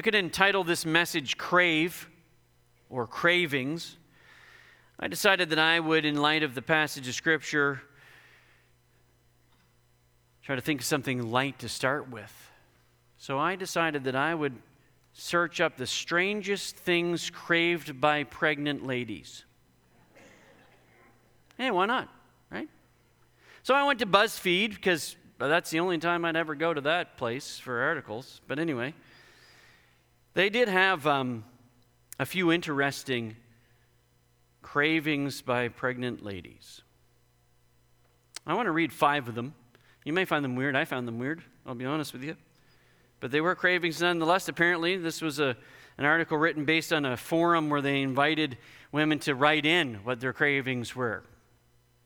I could entitle this message Crave or Cravings. I decided that I would, in light of the passage of Scripture, try to think of something light to start with. So I decided that I would search up the strangest things craved by pregnant ladies. Hey, why not? Right? So I went to BuzzFeed because that's the only time I'd ever go to that place for articles. But anyway. They did have um, a few interesting cravings by pregnant ladies. I want to read five of them. You may find them weird. I found them weird, I'll be honest with you. But they were cravings nonetheless, apparently. This was a, an article written based on a forum where they invited women to write in what their cravings were.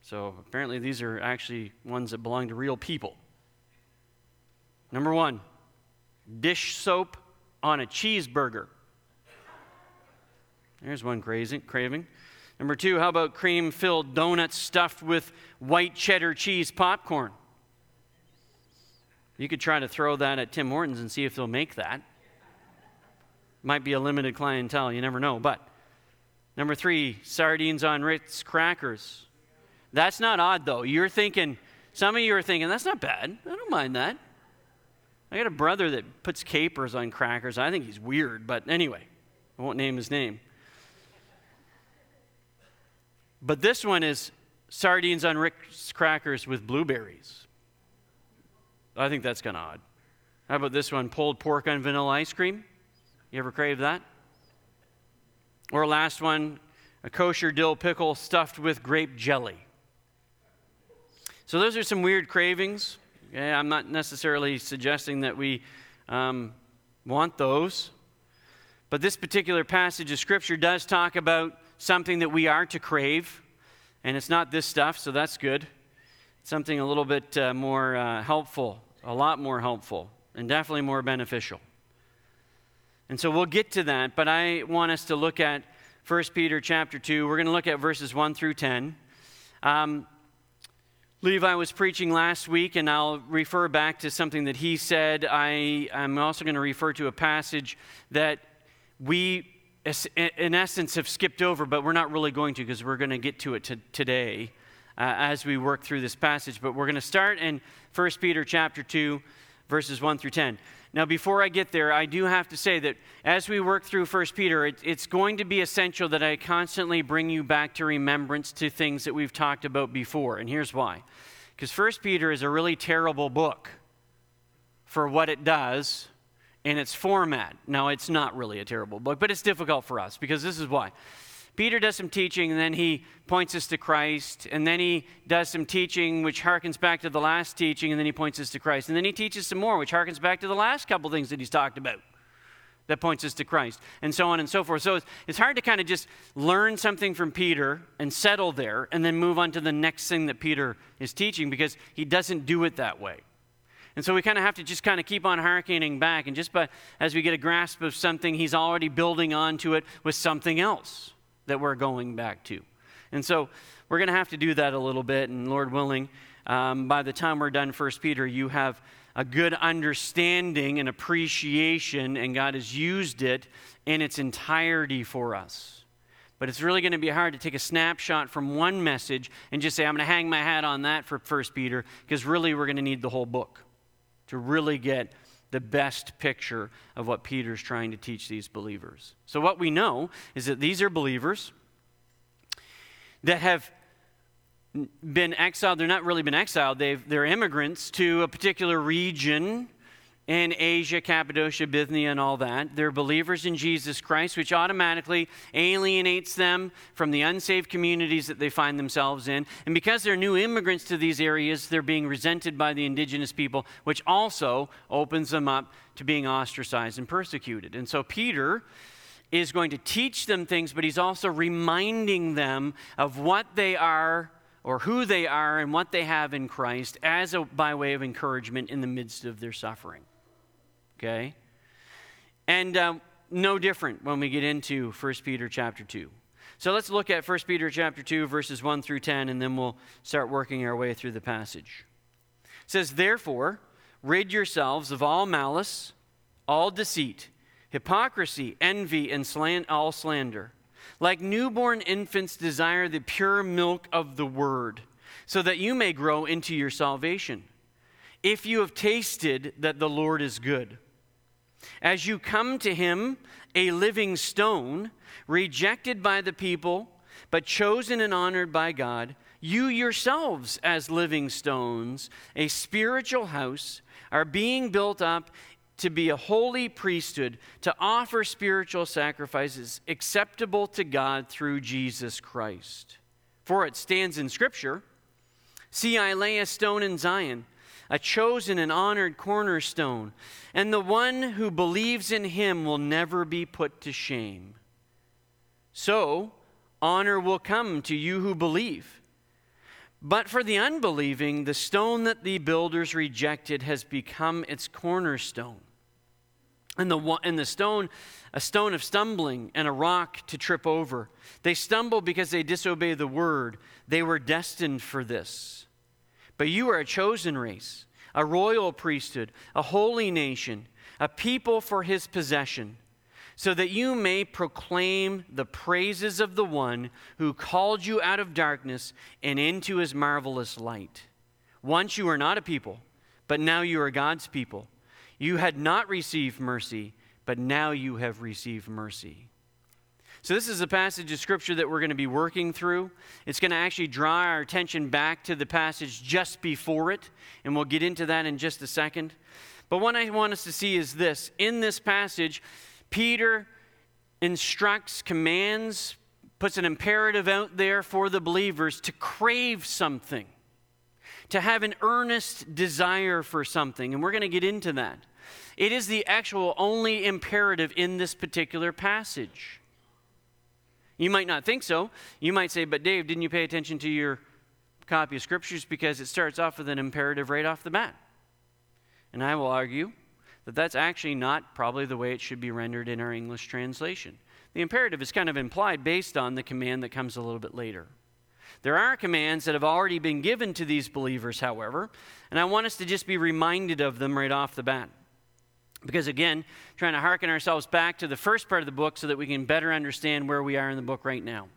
So apparently, these are actually ones that belong to real people. Number one, dish soap on a cheeseburger. There's one crazy, craving. Number two, how about cream filled donuts stuffed with white cheddar cheese popcorn? You could try to throw that at Tim Hortons and see if they'll make that. Might be a limited clientele, you never know. But number three, sardines on Ritz crackers. That's not odd, though. You're thinking, some of you are thinking, that's not bad. I don't mind that. I got a brother that puts capers on crackers. I think he's weird, but anyway, I won't name his name. But this one is sardines on Ritz crackers with blueberries. I think that's kind of odd. How about this one? Pulled pork on vanilla ice cream? You ever crave that? Or last one, a kosher dill pickle stuffed with grape jelly. So those are some weird cravings. Okay, I'm not necessarily suggesting that we um, want those. But this particular passage of Scripture does talk about something that we are to crave. And it's not this stuff, so that's good. It's something a little bit uh, more uh, helpful, a lot more helpful, and definitely more beneficial. And so we'll get to that, but I want us to look at 1 Peter chapter 2. We're going to look at verses 1 through 10. Um, Levi was preaching last week, and I'll refer back to something that he said. I, am also going to refer to a passage that we, in essence, have skipped over, but we're not really going to because we're going to get to it to, today uh, as we work through this passage. But we're going to start in 1 Peter chapter 2, verses 1 through 10. Now, before I get there, I do have to say that as we work through 1 Peter, it, it's going to be essential that I constantly bring you back to remembrance to things that we've talked about before. And here's why. Because 1 Peter is a really terrible book for what it does in its format. Now, it's not really a terrible book, but it's difficult for us because this is why. Peter does some teaching, and then he points us to Christ, and then he does some teaching which harkens back to the last teaching, and then he points us to Christ. And then he teaches some more, which harkens back to the last couple things that he's talked about that points us to Christ, and so on and so forth. So it's, hard to kind of just learn something from Peter and settle there, and then move on to the next thing that Peter is teaching because he doesn't do it that way. And so we kind of have to just kind of keep on harkening back, and just by, as we get a grasp of something, he's already building onto it with something else that we're going back to. And so we're going to have to do that a little bit, and Lord willing, um, by the time we're done First Peter, you have a good understanding and appreciation, and God has used it in its entirety for us. But it's really going to be hard to take a snapshot from one message and just say, I'm going to hang my hat on that for First Peter, because really we're going to need the whole book to really get the best picture of what Peter's trying to teach these believers. So, what we know is that these are believers that have been exiled. They're not really been exiled, They've, they're immigrants to a particular region in Asia, Cappadocia, Bithynia, and all that. They're believers in Jesus Christ, which automatically alienates them from the unsaved communities that they find themselves in. And because they're new immigrants to these areas, they're being resented by the indigenous people, which also opens them up to being ostracized and persecuted. And so Peter is going to teach them things, but he's also reminding them of what they are or who they are and what they have in Christ as a, by way of encouragement in the midst of their suffering okay? And um, no different when we get into 1 Peter chapter 2. So let's look at 1 Peter chapter 2, verses 1 through 10, and then we'll start working our way through the passage. It says, Therefore, rid yourselves of all malice, all deceit hypocrisy, envy, and all slander. Like newborn infants, desire the pure milk of the word, so that you may grow into your salvation. If you have tasted that the Lord is good, as you come to him, a living stone, rejected by the people, but chosen and honored by God, you yourselves, as living stones, a spiritual house, are being built up to be a holy priesthood, to offer spiritual sacrifices acceptable to God through Jesus Christ. For it stands in Scripture See, I lay a stone in Zion, a chosen and honored cornerstone, and the one who believes in him will never be put to shame. So, honor will come to you who believe. But for the unbelieving, the stone that the builders rejected has become its cornerstone. And the, and the stone, a stone of stumbling and a rock to trip over. They stumble because they disobey the word. They were destined for this. But you are a chosen race, a royal priesthood, a holy nation, a people for his possession so that you may proclaim the praises of the one who called you out of darkness and into his marvelous light. Once you were not a people, but now you are God's people. You had not received mercy, but now you have received mercy. So, this is a passage of scripture that we're going to be working through. It's going to actually draw our attention back to the passage just before it, and we'll get into that in just a second. But what I want us to see is this in this passage, Peter instructs, commands, puts an imperative out there for the believers to crave something, to have an earnest desire for something. And we're going to get into that. It is the actual only imperative in this particular passage. You might not think so. You might say, but Dave, didn't you pay attention to your copy of scriptures because it starts off with an imperative right off the bat? And I will argue that that's actually not probably the way it should be rendered in our English translation. The imperative is kind of implied based on the command that comes a little bit later. There are commands that have already been given to these believers, however, and I want us to just be reminded of them right off the bat. Because again, trying to hearken ourselves back to the first part of the book so that we can better understand where we are in the book right now.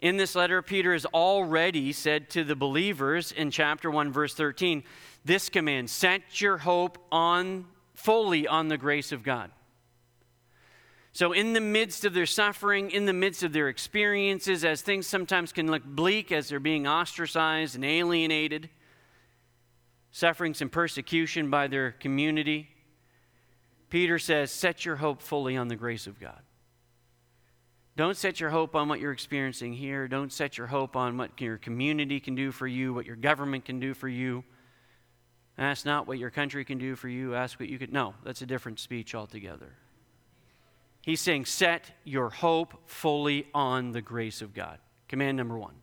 In this letter, Peter has already said to the believers in chapter 1, verse 13, this command set your hope on fully on the grace of God. So, in the midst of their suffering, in the midst of their experiences, as things sometimes can look bleak as they're being ostracized and alienated, suffering some persecution by their community, Peter says, Set your hope fully on the grace of God. Don't set your hope on what you're experiencing here. Don't set your hope on what your community can do for you, what your government can do for you. Ask not what your country can do for you, ask what you could. No, that's a different speech altogether. He's saying, set your hope fully on the grace of God. Command number one,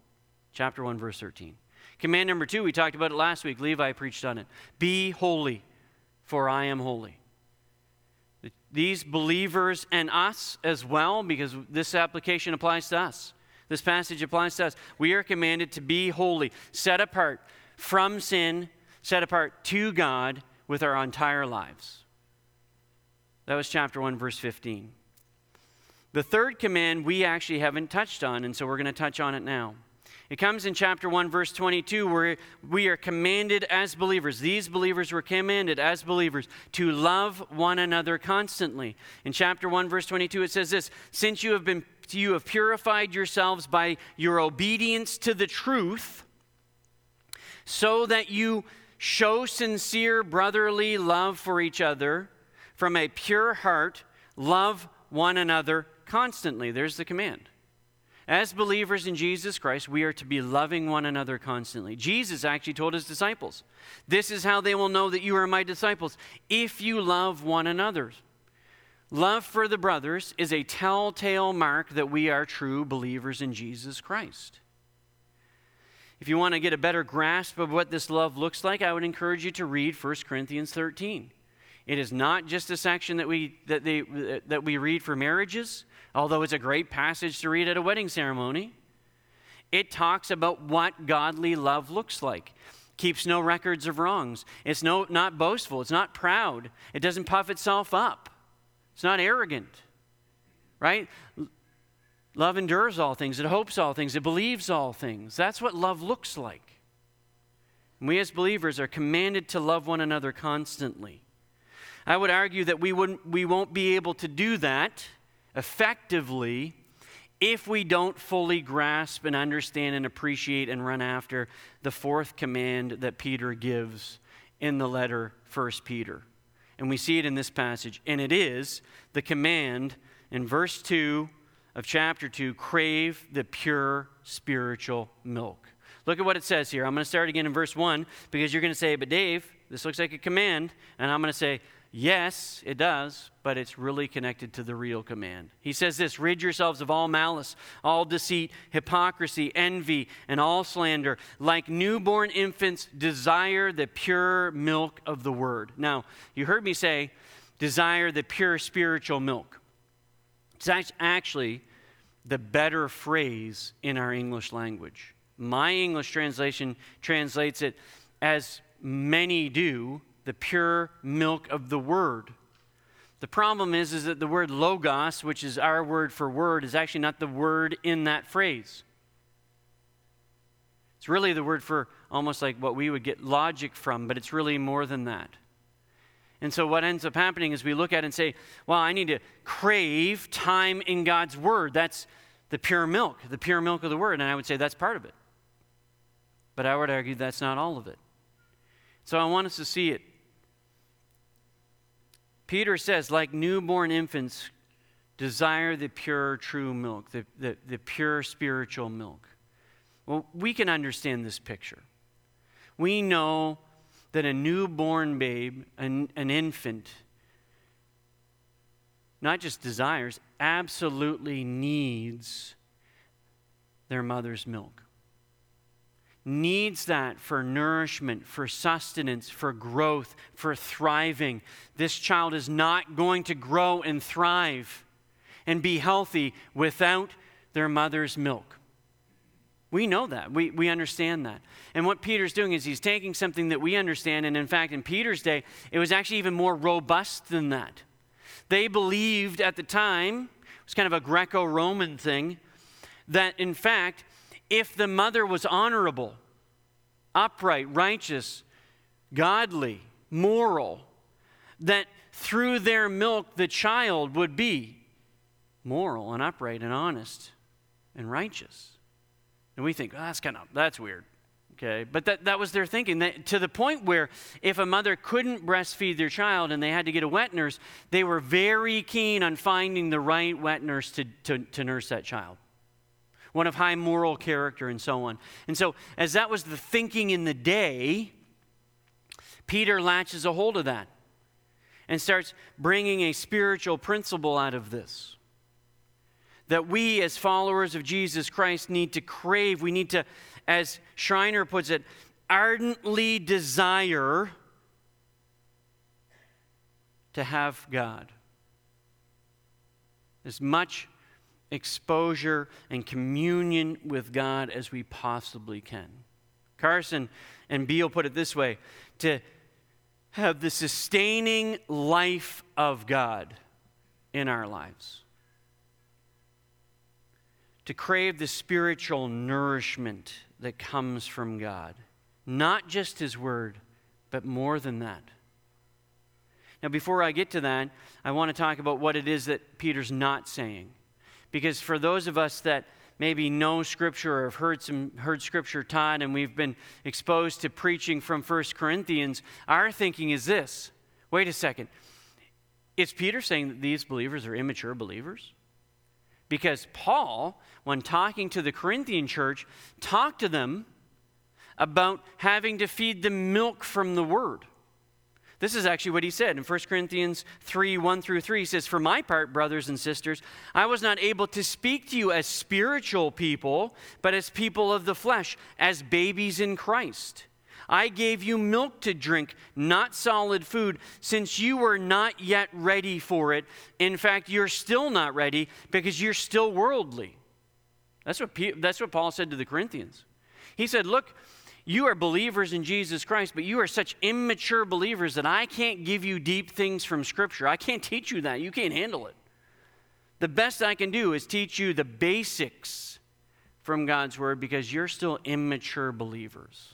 chapter 1, verse 13. Command number two, we talked about it last week. Levi preached on it. Be holy, for I am holy. These believers and us as well, because this application applies to us. This passage applies to us. We are commanded to be holy, set apart from sin set apart to God with our entire lives. That was chapter 1, verse 15. The third command we actually haven't touched on, and so we're going to touch on it now. It comes in chapter 1, verse 22, where we are commanded as believers. These believers were commanded as believers to love one another constantly. In chapter 1, verse 22, it says this Since you have, been, you have purified yourselves by your obedience to the truth, so that you Show sincere brotherly love for each other from a pure heart. Love one another constantly. There's the command. As believers in Jesus Christ, we are to be loving one another constantly. Jesus actually told his disciples, This is how they will know that you are my disciples, if you love one another. Love for the brothers is a telltale mark that we are true believers in Jesus Christ. If you want to get a better grasp of what this love looks like, I would encourage you to read 1 Corinthians 13. It is not just a section that we, that, they, that we read for marriages, although it's a great passage to read at a wedding ceremony. It talks about what godly love looks like. Keeps no records of wrongs. It's no, not boastful. It's not proud. It doesn't puff itself up. It's not arrogant, right? Love endures all things, it hopes all things, it believes all things. That's what love looks like. And we as believers are commanded to love one another constantly. I would argue that we, wouldn't, we won't be able to do that effectively if we don't fully grasp and understand and appreciate and run after the fourth command that Peter gives in the letter 1 Peter. And we see it in this passage. And it is the command in verse 2 of chapter 2 crave the pure spiritual milk. Look at what it says here. I'm going to start again in verse 1 because you're going to say, But Dave, this looks like a command. And I'm going to say, Yes, it does, but it's really connected to the real command. He says this rid yourselves of all malice, all deceit, hypocrisy, envy, and all slander. Like newborn infants, desire the pure milk of the word. Now, you heard me say, desire the pure spiritual milk. It's actually the better phrase in our English language. My English translation translates it as many do the pure milk of the word. The problem is, is that the word logos, which is our word for word, is actually not the word in that phrase. It's really the word for almost like what we would get logic from, but it's really more than that. And so, what ends up happening is we look at it and say, Well, I need to crave time in God's Word. That's the pure milk, the pure milk of the Word. And I would say that's part of it. But I would argue that's not all of it. So, I want us to see it Peter says, like newborn infants, desire the pure, true milk, the, the, the pure spiritual milk. Well, we can understand this picture. We know that a newborn babe, an, an infant, not just desires, absolutely needs their mother's milk needs that for nourishment, for sustenance, for growth, for thriving. This child is not going to grow and thrive and be healthy without their mother's milk. We know that. We, we understand that. And what Peter's doing is he's taking something that we understand, and in fact, in Peter's day, it was actually even more robust than that. They believed at the time, it was kind of a Greco Roman thing, that in fact, if the mother was honorable, upright, righteous, godly, moral, that through their milk the child would be moral and upright and honest and righteous. And we think, oh, that's kind of, that's weird. Okay, but that, that was their thinking. That, to the point where if a mother couldn't breastfeed their child and they had to get a wet nurse, they were very keen on finding the right wet nurse to, to, to nurse that child one of high moral character, and so on. And so, as that was the thinking in the day, Peter latches a hold of that and starts bringing a spiritual principle out of this. That we, as followers of Jesus Christ, need to crave, we need to, as Schreiner puts it, ardently desire to have God. As much exposure and communion with God as we possibly can. Carson and Beale put it this way to have the sustaining life of God in our lives, to crave the spiritual nourishment that comes from God, not just His Word, but more than that. Now, before I get to that, I want to talk about what it is that Peter's not saying. Because for those of us that maybe know Scripture or have heard, some, heard Scripture taught and we've been exposed to preaching from 1 Corinthians, our thinking is this wait a second. Is Peter saying that these believers are immature believers? Because Paul, when talking to the Corinthian church, talked to them about having to feed them milk from the Word. This is actually what he said in 1 Corinthians 3 1 through 3. He says, For my part, brothers and sisters, I was not able to speak to you as spiritual people, but as people of the flesh, as babies in Christ. I gave you milk to drink, not solid food, since you were not yet ready for it. In fact, you're still not ready because you're still worldly. That's what, that's what Paul said to the Corinthians. He said, Look, you are believers in Jesus Christ, but you are such immature believers that I can't give you deep things from Scripture. I can't teach you that. You can't handle it. The best I can do is teach you the basics from God's Word because you're still immature believers.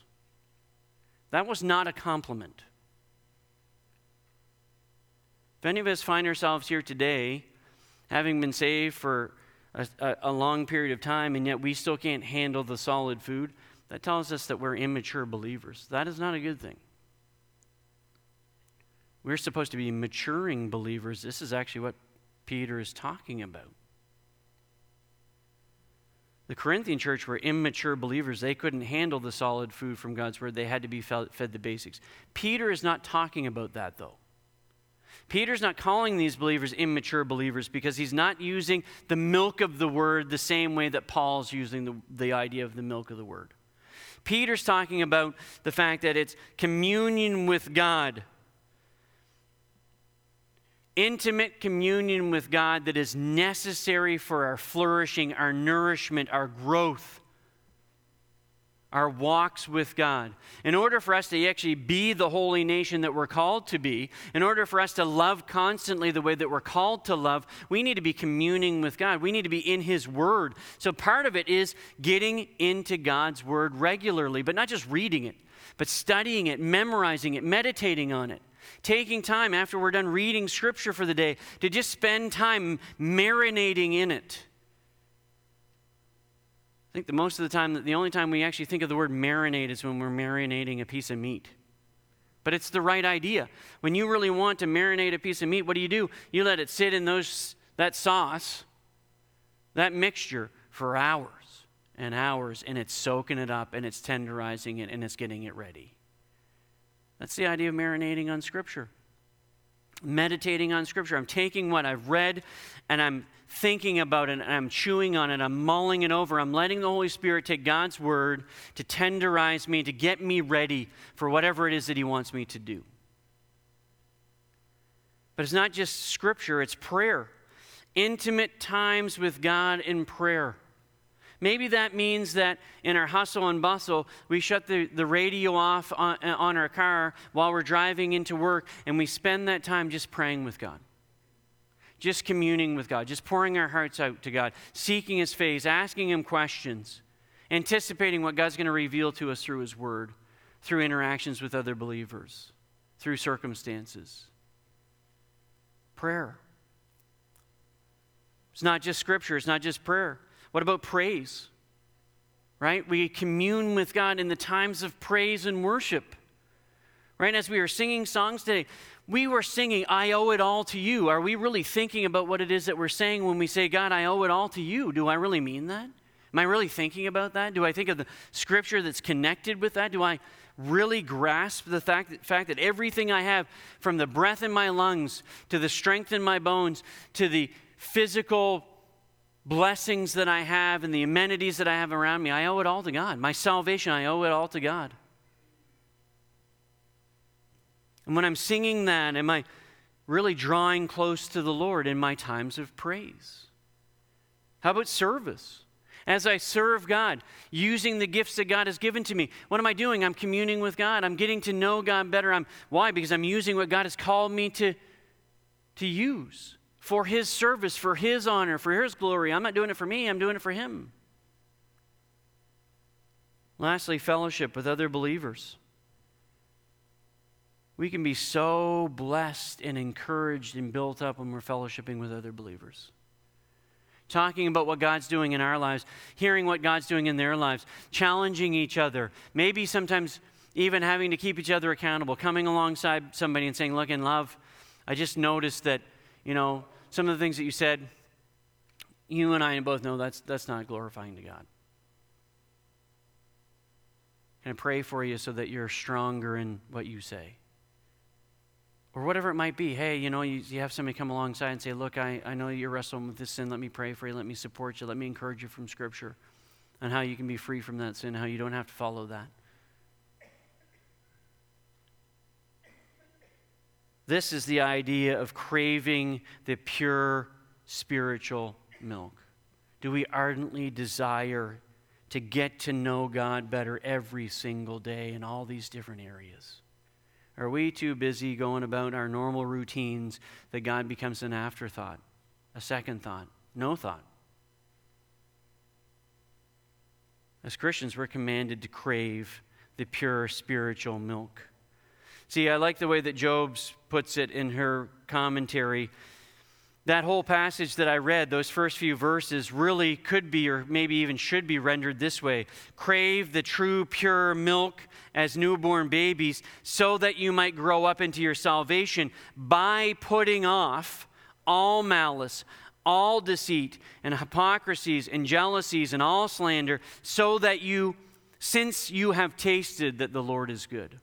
That was not a compliment. If any of us find ourselves here today, having been saved for a, a, long period of time, and yet we still can't handle the solid food, that tells us that we're immature believers. That is not a good thing. We're supposed to be maturing believers. This is actually what Peter is talking about. The Corinthian church were immature believers. They couldn't handle the solid food from God's word. They had to be fed the basics. Peter is not talking about that, though. Peter's not calling these believers immature believers because he's not using the milk of the word the same way that Paul's using the, the idea of the milk of the word. Peter's talking about the fact that it's communion with God. Intimate communion with God that is necessary for our flourishing, our nourishment, our growth, our walks with God. In order for us to actually be the holy nation that we're called to be, in order for us to love constantly the way that we're called to love, we need to be communing with God. We need to be in His Word. So part of it is getting into God's Word regularly, but not just reading it, but studying it, memorizing it, meditating on it taking time after we're done reading Scripture for the day to just spend time marinating in it. I think the most of the time, the only time we actually think of the word marinate is when we're marinating a piece of meat. But it's the right idea. When you really want to marinate a piece of meat, what do you do? You let it sit in those, that sauce, that mixture, for hours and hours, and it's soaking it up and it's tenderizing it and it's getting it ready. That's the idea of marinating on Scripture. Meditating on Scripture. I'm taking what I've read and I'm thinking about it and I'm chewing on it. I'm mulling it over. I'm letting the Holy Spirit take God's Word to tenderize me, to get me ready for whatever it is that He wants me to do. But it's not just Scripture, it's prayer. Intimate times with God in prayer. Maybe that means that in our hustle and bustle, we shut the, the radio off on, on our car while we're driving into work and we spend that time just praying with God just communing with God, just pouring our hearts out to God, seeking His face, asking Him questions, anticipating what God's going to reveal to us through His Word, through interactions with other believers, through circumstances. Prayer. It's not just scripture, it's not just prayer. What about praise? Right? We commune with God in the times of praise and worship. Right? As we are singing songs today, we were singing, I owe it all to you. Are we really thinking about what it is that we're saying when we say, God, I owe it all to you? Do I really mean that? Am I really thinking about that? Do I think of the scripture that's connected with that? Do I really grasp the fact that, fact that everything I have, from the breath in my lungs to the strength in my bones to the physical blessings that I have and the amenities that I have around me, I owe it all to God. My salvation, I owe it all to God. And when I'm singing that, am I really drawing close to the Lord in my times of praise? How about service? As I serve God, using the gifts that God has given to me, what am I doing? I'm communing with God. I'm getting to know God better. I'm, why? Because I'm using what God has called me to, to use for His service, for His honor, for His glory. I'm not doing it for me, I'm doing it for Him. Lastly, fellowship with other believers. We can be so blessed and encouraged and built up when we're fellowshipping with other believers. Talking about what God's doing in our lives, hearing what God's doing in their lives, challenging each other, maybe sometimes even having to keep each other accountable, coming alongside somebody and saying, Look, in love, I just noticed that, you know, some of the things that you said, you and I both know that's, that's not glorifying to God. Can I pray for you so that you're stronger in what you say? Or whatever it might be. Hey, you know, you, you have somebody come alongside and say, Look, I, I know you're wrestling with this sin. Let me pray for you. Let me support you. Let me encourage you from Scripture on how you can be free from that sin, how you don't have to follow that. This is the idea of craving the pure spiritual milk. Do we ardently desire to get to know God better every single day in all these different areas? Are we too busy going about our normal routines that God becomes an afterthought, a second thought, no thought? As Christians, we're commanded to crave the pure spiritual milk. See, I like the way that Jobes puts it in her commentary. That whole passage that I read, those first few verses, really could be, or maybe even should be, rendered this way Crave the true, pure milk as newborn babies, so that you might grow up into your salvation by putting off all malice, all deceit, and hypocrisies, and jealousies, and all slander, so that you, since you have tasted that the Lord is good.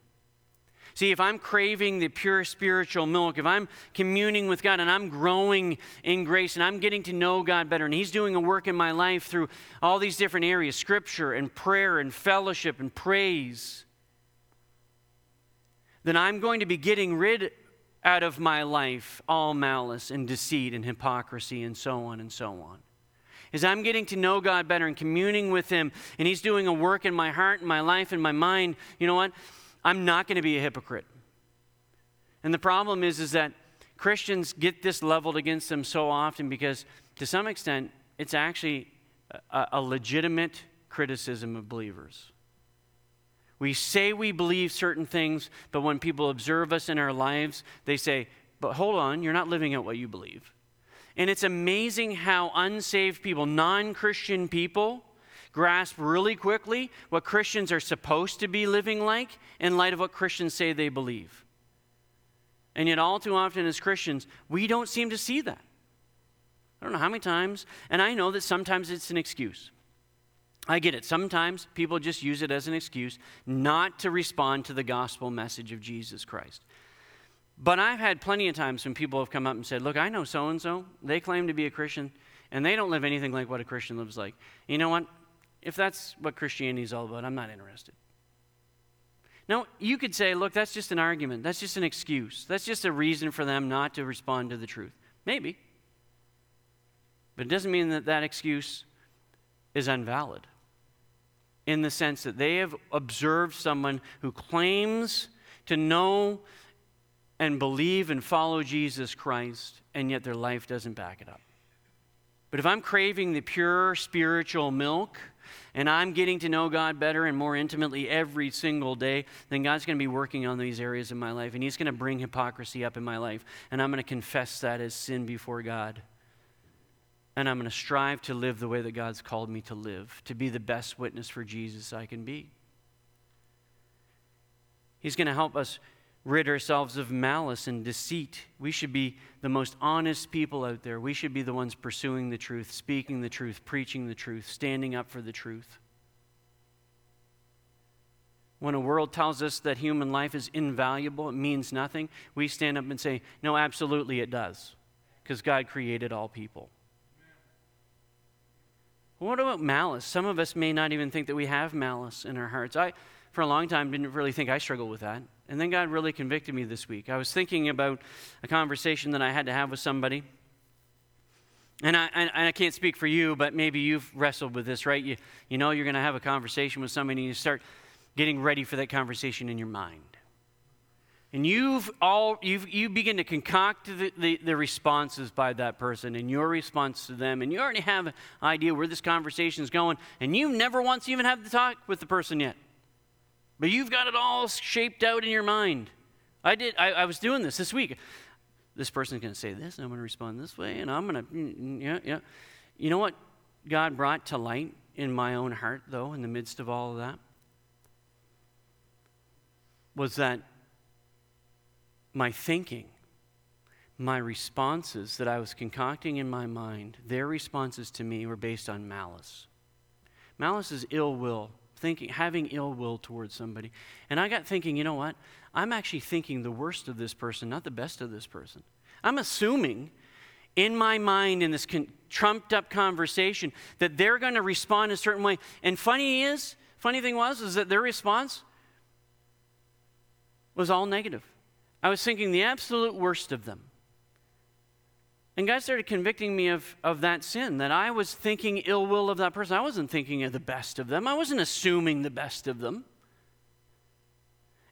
See, if I'm craving the pure spiritual milk, if I'm communing with God and I'm growing in grace and I'm getting to know God better, and He's doing a work in my life through all these different areas scripture and prayer and fellowship and praise then I'm going to be getting rid out of my life all malice and deceit and hypocrisy and so on and so on. As I'm getting to know God better and communing with Him, and He's doing a work in my heart and my life and my mind, you know what? I'm not going to be a hypocrite. And the problem is, is that Christians get this leveled against them so often because, to some extent, it's actually a, a legitimate criticism of believers. We say we believe certain things, but when people observe us in our lives, they say, But hold on, you're not living out what you believe. And it's amazing how unsaved people, non Christian people, grasp really quickly what Christians are supposed to be living like in light of what Christians say they believe. And yet, all too often as Christians, we don't seem to see that. I don't know how many times, and I know that sometimes it's an excuse. I get it. Sometimes people just use it as an excuse not to respond to the gospel message of Jesus Christ. But I've had plenty of times when people have come up and said, Look, I know so and so. They claim to be a Christian, and they don't live anything like what a Christian lives like. You know what? If that's what Christianity is all about, I'm not interested. Now, you could say, Look, that's just an argument. That's just an excuse. That's just a reason for them not to respond to the truth. Maybe. But it doesn't mean that that excuse is invalid in the sense that they have observed someone who claims to know and believe and follow Jesus Christ, and yet their life doesn't back it up. But if I'm craving the pure spiritual milk, and I'm getting to know God better and more intimately every single day, then God's going to be working on these areas in my life. And He's going to bring hypocrisy up in my life. And I'm going to confess that as sin before God and I'm going to strive to live the way that God's called me to live, to be the best witness for Jesus I can be. He's going to help us rid ourselves of malice and deceit. We should be the most honest people out there. We should be the ones pursuing the truth, speaking the truth, preaching the truth, standing up for the truth. When a world tells us that human life is invaluable, it means nothing, we stand up and say, No, absolutely it does, because God created all people. What about malice? Some of us may not even think that we have malice in our hearts. I, for a long time, didn't really think I struggled with that. And then God really convicted me this week. I was thinking about a conversation that I had to have with somebody. And I, and I can't speak for you, but maybe you've wrestled with this, right? You, you know you're going to have a conversation with somebody and you start getting ready for that conversation in your mind. And you've all you've, you begin to concoct the, the, the, responses by that person and your response to them, and you already have an idea where this conversation is going, and you never once even had the talk with the person yet. But you've got it all shaped out in your mind. I did. I, I was doing this this week. This person's going to say this, and I'm going to respond this way, and I'm going to, mm, mm, yeah, yeah. You know what God brought to light in my own heart, though, in the midst of all of that, was that my thinking, my responses that I was concocting in my mind, their responses to me were based on malice. Malice is ill will, thinking, having ill will towards somebody. And I got thinking, you know what? I'm actually thinking the worst of this person, not the best of this person. I'm assuming in my mind in this con- trumped up conversation that they're going to respond a certain way. And funny is, funny thing was, is that their response was all negative. I was thinking the absolute worst of them. And God started convicting me of, of that sin, that I was thinking ill will of that person. I wasn't thinking of the best of them, I wasn't assuming the best of them.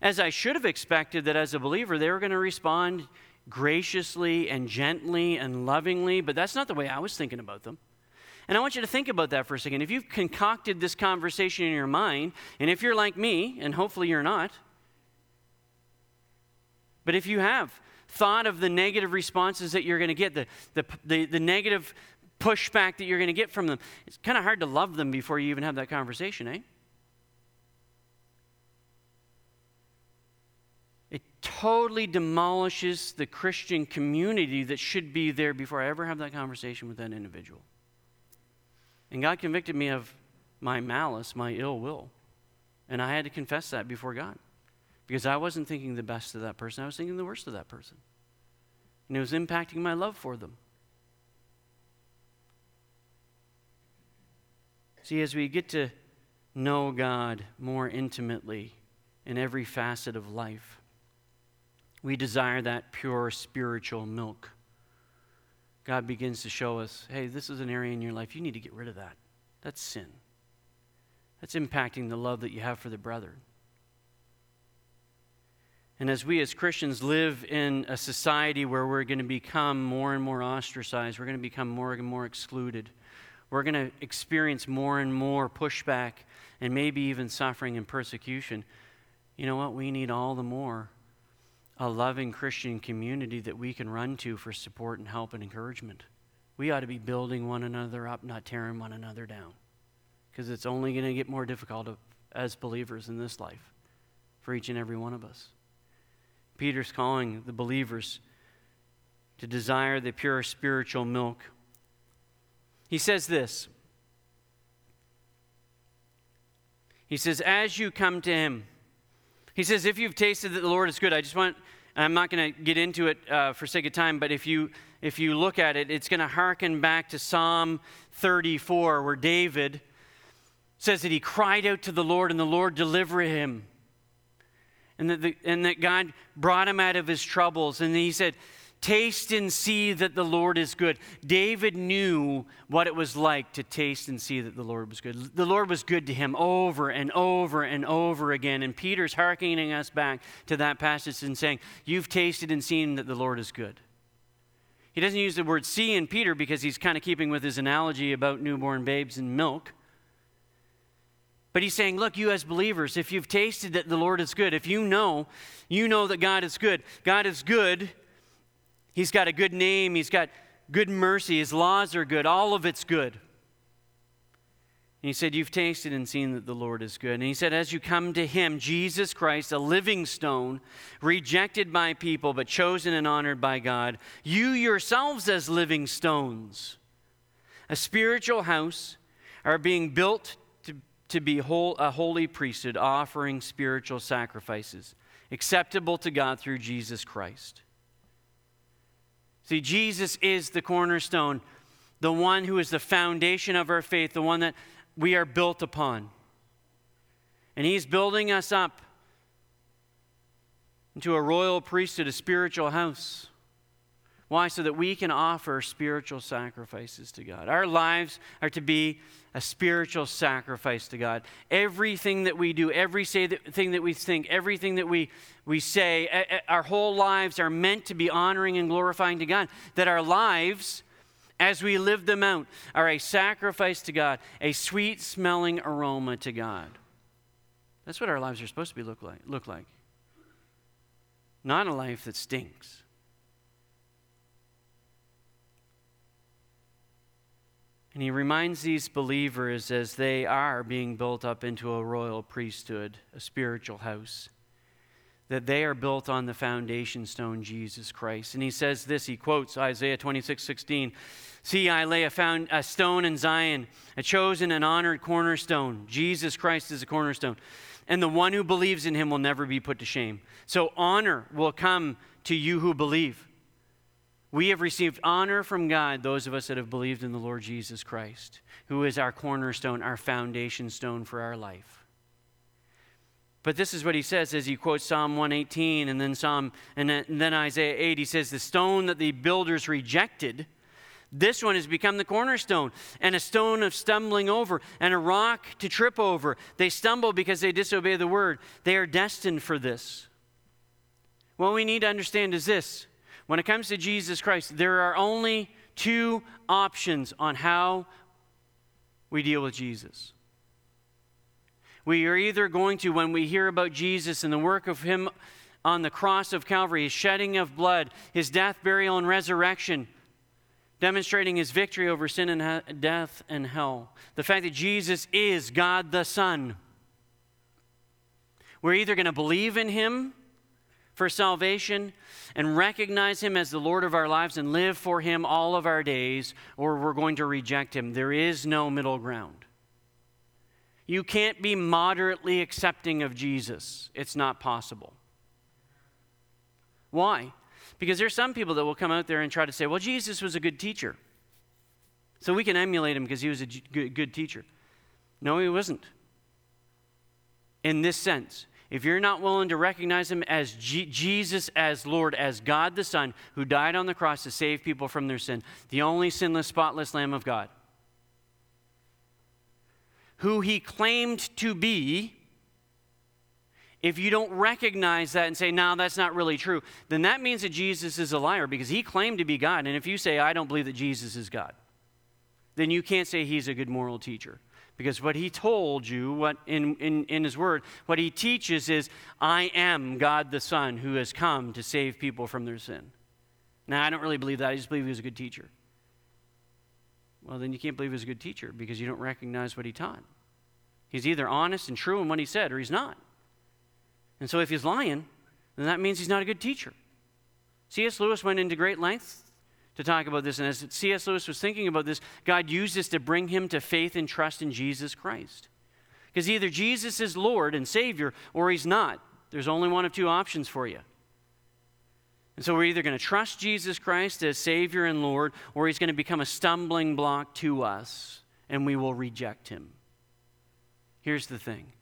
As I should have expected that as a believer, they were going to respond graciously and gently and lovingly, but that's not the way I was thinking about them. And I want you to think about that for a second. If you've concocted this conversation in your mind, and if you're like me, and hopefully you're not, but if you have thought of the negative responses that you're going to get, the, the, the, the negative pushback that you're going to get from them, it's kind of hard to love them before you even have that conversation, eh? It totally demolishes the Christian community that should be there before I ever have that conversation with that individual. And God convicted me of my malice, my ill will. And I had to confess that before God. Because I wasn't thinking the best of that person, I was thinking the worst of that person. And it was impacting my love for them. See, as we get to know God more intimately in every facet of life, we desire that pure spiritual milk. God begins to show us hey, this is an area in your life, you need to get rid of that. That's sin. That's impacting the love that you have for the brother. And as we as Christians live in a society where we're going to become more and more ostracized, we're going to become more and more excluded, we're going to experience more and more pushback and maybe even suffering and persecution. You know what? We need all the more a loving Christian community that we can run to for support and help and encouragement. We ought to be building one another up, not tearing one another down. Because it's only going to get more difficult as believers in this life for each and every one of us. Peter's calling the believers to desire the pure spiritual milk. He says this He says, As you come to him, he says, if you've tasted that the Lord is good, I just want, I'm not going to get into it uh, for sake of time, but if you, if you look at it, it's going to harken back to Psalm 34, where David says that he cried out to the Lord and the Lord delivered him. And that, the, and that God brought him out of his troubles. And he said, Taste and see that the Lord is good. David knew what it was like to taste and see that the Lord was good. The Lord was good to him over and over and over again. And Peter's hearkening us back to that passage and saying, You've tasted and seen that the Lord is good. He doesn't use the word see in Peter because he's kind of keeping with his analogy about newborn babes and milk. But he's saying, look, you as believers, if you've tasted that the Lord is good, if you know, you know that God is good. God is good He's got a good name, He's got good mercy, His laws are good, all of it's good. And he said, You've tasted and seen that the Lord is good. And he said, As you come to Him, Jesus Christ, a living stone, rejected by people, but chosen and honored by God, you yourselves, as living stones, a spiritual house, are being built to, be whole, a holy priesthood, offering spiritual sacrifices, acceptable to God through Jesus Christ. See, Jesus is the cornerstone, the one who is the foundation of our faith, the one that we are built upon. And He's building us up into a royal priesthood, a spiritual house. Why? So that we can offer spiritual sacrifices to God. Our lives are to be a spiritual sacrifice to God. Everything that we do, everything that we think, everything that we, we say, our whole lives are meant to be honoring and glorifying to God. That our lives, as we live them out, are a sacrifice to God, a sweet smelling aroma to God. That's what our lives are supposed to be look like. Look like. Not a life that stinks. And he reminds these believers as they are being built up into a royal priesthood, a spiritual house, that they are built on the foundation stone, Jesus Christ. And he says this, he quotes Isaiah 26 16. See, I lay a, found, a stone in Zion, a chosen and honored cornerstone. Jesus Christ is a cornerstone. And the one who believes in him will never be put to shame. So honor will come to you who believe. We have received honor from God, those of us that have believed in the Lord Jesus Christ, who is our cornerstone, our foundation stone for our life. But this is what he says as he quotes Psalm 118 and then Psalm and then, Isaiah 8. He says, The stone that the builders rejected This one has become the cornerstone and a stone of stumbling over and a rock to trip over. They stumble because they disobey the word. They are destined for this. What we need to understand is this when it comes to Jesus Christ, there are only two options on how we deal with Jesus. We are either going to, when we hear about Jesus and the work of Him on the cross of Calvary, His shedding of blood, His death, burial, and resurrection, demonstrating His victory over sin and death and hell, the fact that Jesus is God the Son. We're either going to believe in Him for salvation and recognize Him as the Lord of our lives and live for Him all of our days, or we're going to reject Him. There is no middle ground. You can't be moderately accepting of Jesus, it's not possible. Why? Because there's some people that will come out there and try to say, well, Jesus was a good teacher. So we can emulate him because he was a good teacher. No, he wasn't. In this sense, if you're not willing to recognize him as G- Jesus, as Lord, as God the Son, who died on the cross to save people from their sin, the only sinless, spotless Lamb of God, who he claimed to be, if you don't recognize that and say, no, that's not really true, then that means that Jesus is a liar because he claimed to be God. And if you say, I don't believe that Jesus is God, then you can't say he's a good moral teacher. Because what he told you, what in, in, in his word, what he teaches is, I am God the Son who has come to save people from their sin. Now, I don't really believe that. I just believe he was a good teacher. Well, then you can't believe he was a good teacher because you don't recognize what he taught. He's either honest and true in what he said or he's not. And so if he's lying, then that means he's not a good teacher. C.S. Lewis went into great lengths to talk about this. And as C.S. Lewis was thinking about this, God used this to bring him to faith and trust in Jesus Christ. Because either Jesus is Lord and Savior or he's not. There's only one of two options for you. And so we're either going to trust Jesus Christ as Savior and Lord, or he's going to become a stumbling block to us, and we will reject him. Here's the thing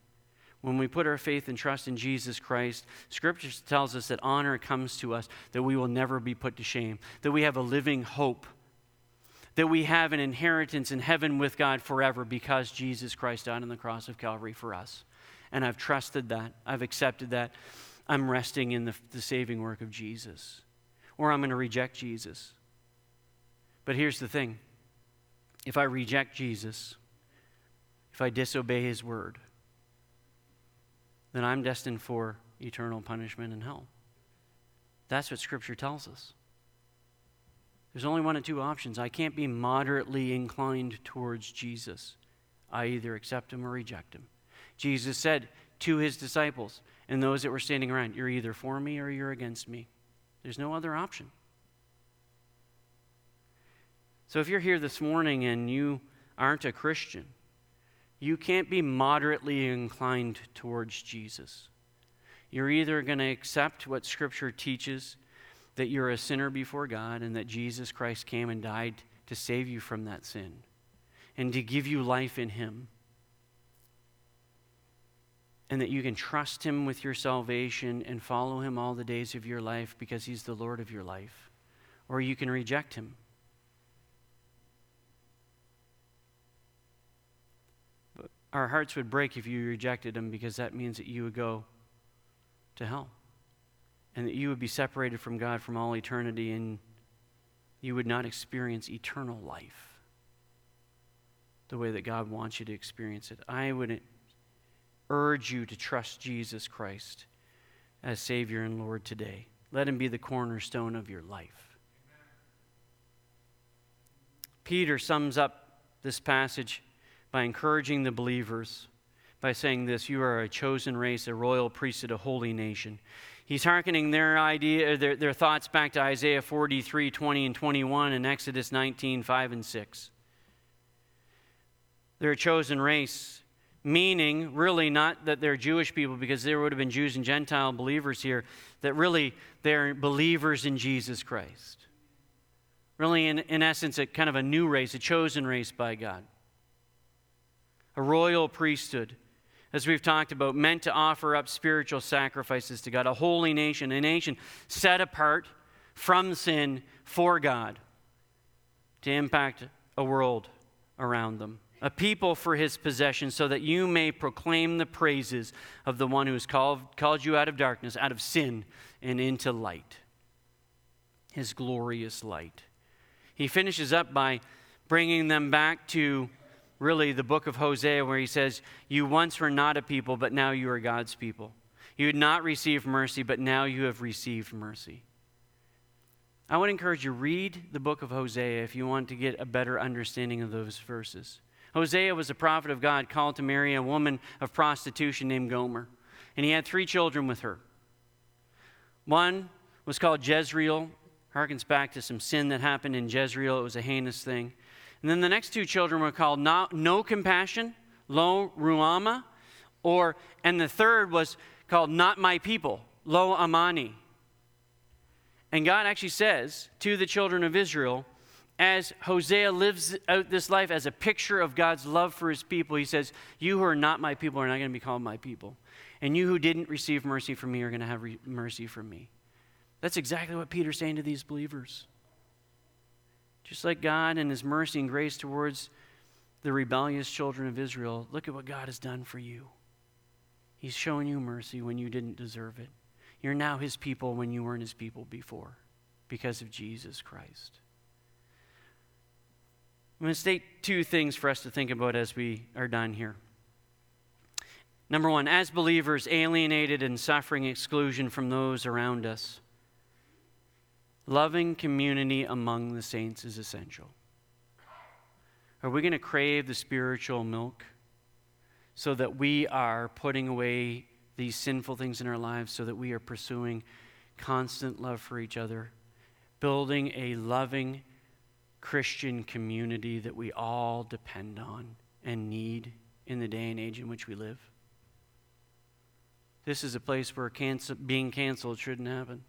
when we put our faith and trust in Jesus Christ, Scripture tells us that honor comes to us, that we will never be put to shame, that we have a living hope, that we have an inheritance in heaven with God forever because Jesus Christ died on the cross of Calvary for us. And I've trusted that, I've accepted that. I'm resting in the, the saving work of Jesus, or I'm going to reject Jesus. But here's the thing if I reject Jesus, if I disobey his word, then I'm destined for eternal punishment in hell. That's what Scripture tells us. There's only one of two options. I can't be moderately inclined towards Jesus. I either accept him or reject him. Jesus said to his disciples and those that were standing around, You're either for me or you're against me. There's no other option. So if you're here this morning and you aren't a Christian, you can't be moderately inclined towards Jesus. You're either going to accept what Scripture teaches that you're a sinner before God and that Jesus Christ came and died to save you from that sin and to give you life in Him. And that you can trust Him with your salvation and follow Him all the days of your life because He's the Lord of your life. Or you can reject Him our hearts would break if you rejected him because that means that you would go to hell and that you would be separated from God from all eternity and you would not experience eternal life the way that God wants you to experience it. I would urge you to trust Jesus Christ as Savior and Lord today. Let him be the cornerstone of your life. Peter sums up this passage by encouraging the believers by saying this You are a chosen race, a royal priesthood, a holy nation. He's hearkening their idea, uh, their, their thoughts back to Isaiah 43 20 and 21 and Exodus 19 5 and 6. They're a chosen race, meaning really not that they're Jewish people, because there would have been Jews and Gentile believers here, that really they're believers in Jesus Christ. Really, in, in essence, a kind of a new race, a chosen race by God a royal priesthood, as we've talked about, meant to offer up spiritual sacrifices to God, a holy nation, a nation set apart from sin for God. to impact a world around them, a people for his possession, so that you may proclaim the praises of the one who has called, called you out of darkness, out of sin, and into light, his glorious light. He finishes up by bringing them back to really the book of Hosea, where he says, You once were not a people, but now you are God's people. You had not received mercy, but now you have received mercy. I would encourage you read the book of Hosea if you want to get a better understanding of those verses. Hosea was a prophet of God called to marry a woman of prostitution named Gomer, and he had three children with her. One was called Jezreel, harkens back to some sin that happened in Jezreel. It was a heinous thing. And then the next two children were called No, no Compassion, Lo Ruhamah, or, and the third was called Not My People, Lo Amani. And God actually says to the children of Israel, as Hosea lives out this life as a picture of God's love for his people, he says, You who are not my people are not going to be called my people. And you who didn't receive mercy from me are going to have re- mercy from me. That's exactly what Peter's saying to these believers. Just like God and his mercy and grace towards the rebellious children of Israel, look at what God has done for you. He's shown you mercy when you didn't deserve it. You're now his people when you weren't his people before because of Jesus Christ. I'm going to state two things for us to think about as we are done here. Number one, as believers, alienated and suffering exclusion from those around us, loving community among the saints is essential. Are we going to crave the spiritual milk so that we are putting away these sinful things in our lives so that we are pursuing constant love for each other, building a loving Christian community that we all depend on and need in the day and age in which we live. This is a place where being canceled shouldn't happen.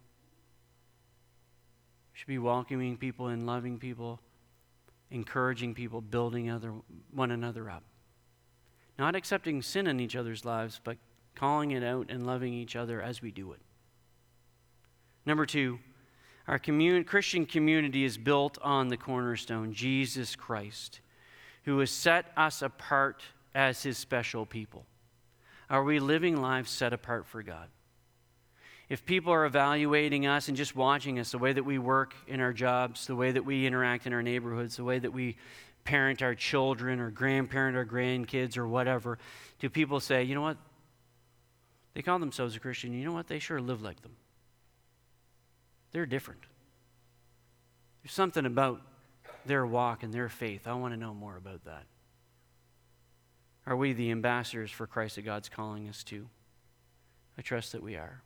Should be welcoming people and loving people, encouraging people, building other, one another up. Not accepting sin in each other's lives, but calling it out and loving each other as we do it. Number two, our commun- Christian community is built on the cornerstone, Jesus Christ, who has set us apart as his special people. Are we living lives set apart for God? If people are evaluating us and just watching us, the way that we work in our jobs, the way that we interact in our neighborhoods, the way that we parent our children or grandparent our grandkids or whatever, do people say, you know what? They call themselves a Christian. You know what? They sure live like them. They're different. There's something about their walk and their faith. I want to know more about that. Are we the ambassadors for Christ that God's calling us to? I trust that we are.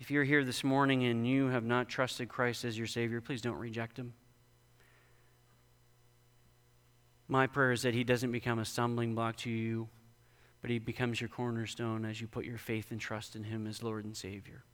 If you're here this morning and you have not trusted Christ as your Savior, please don't reject Him. My prayer is that He doesn't become a stumbling block to you but he becomes your cornerstone as you put your faith and trust in him as Lord and Savior.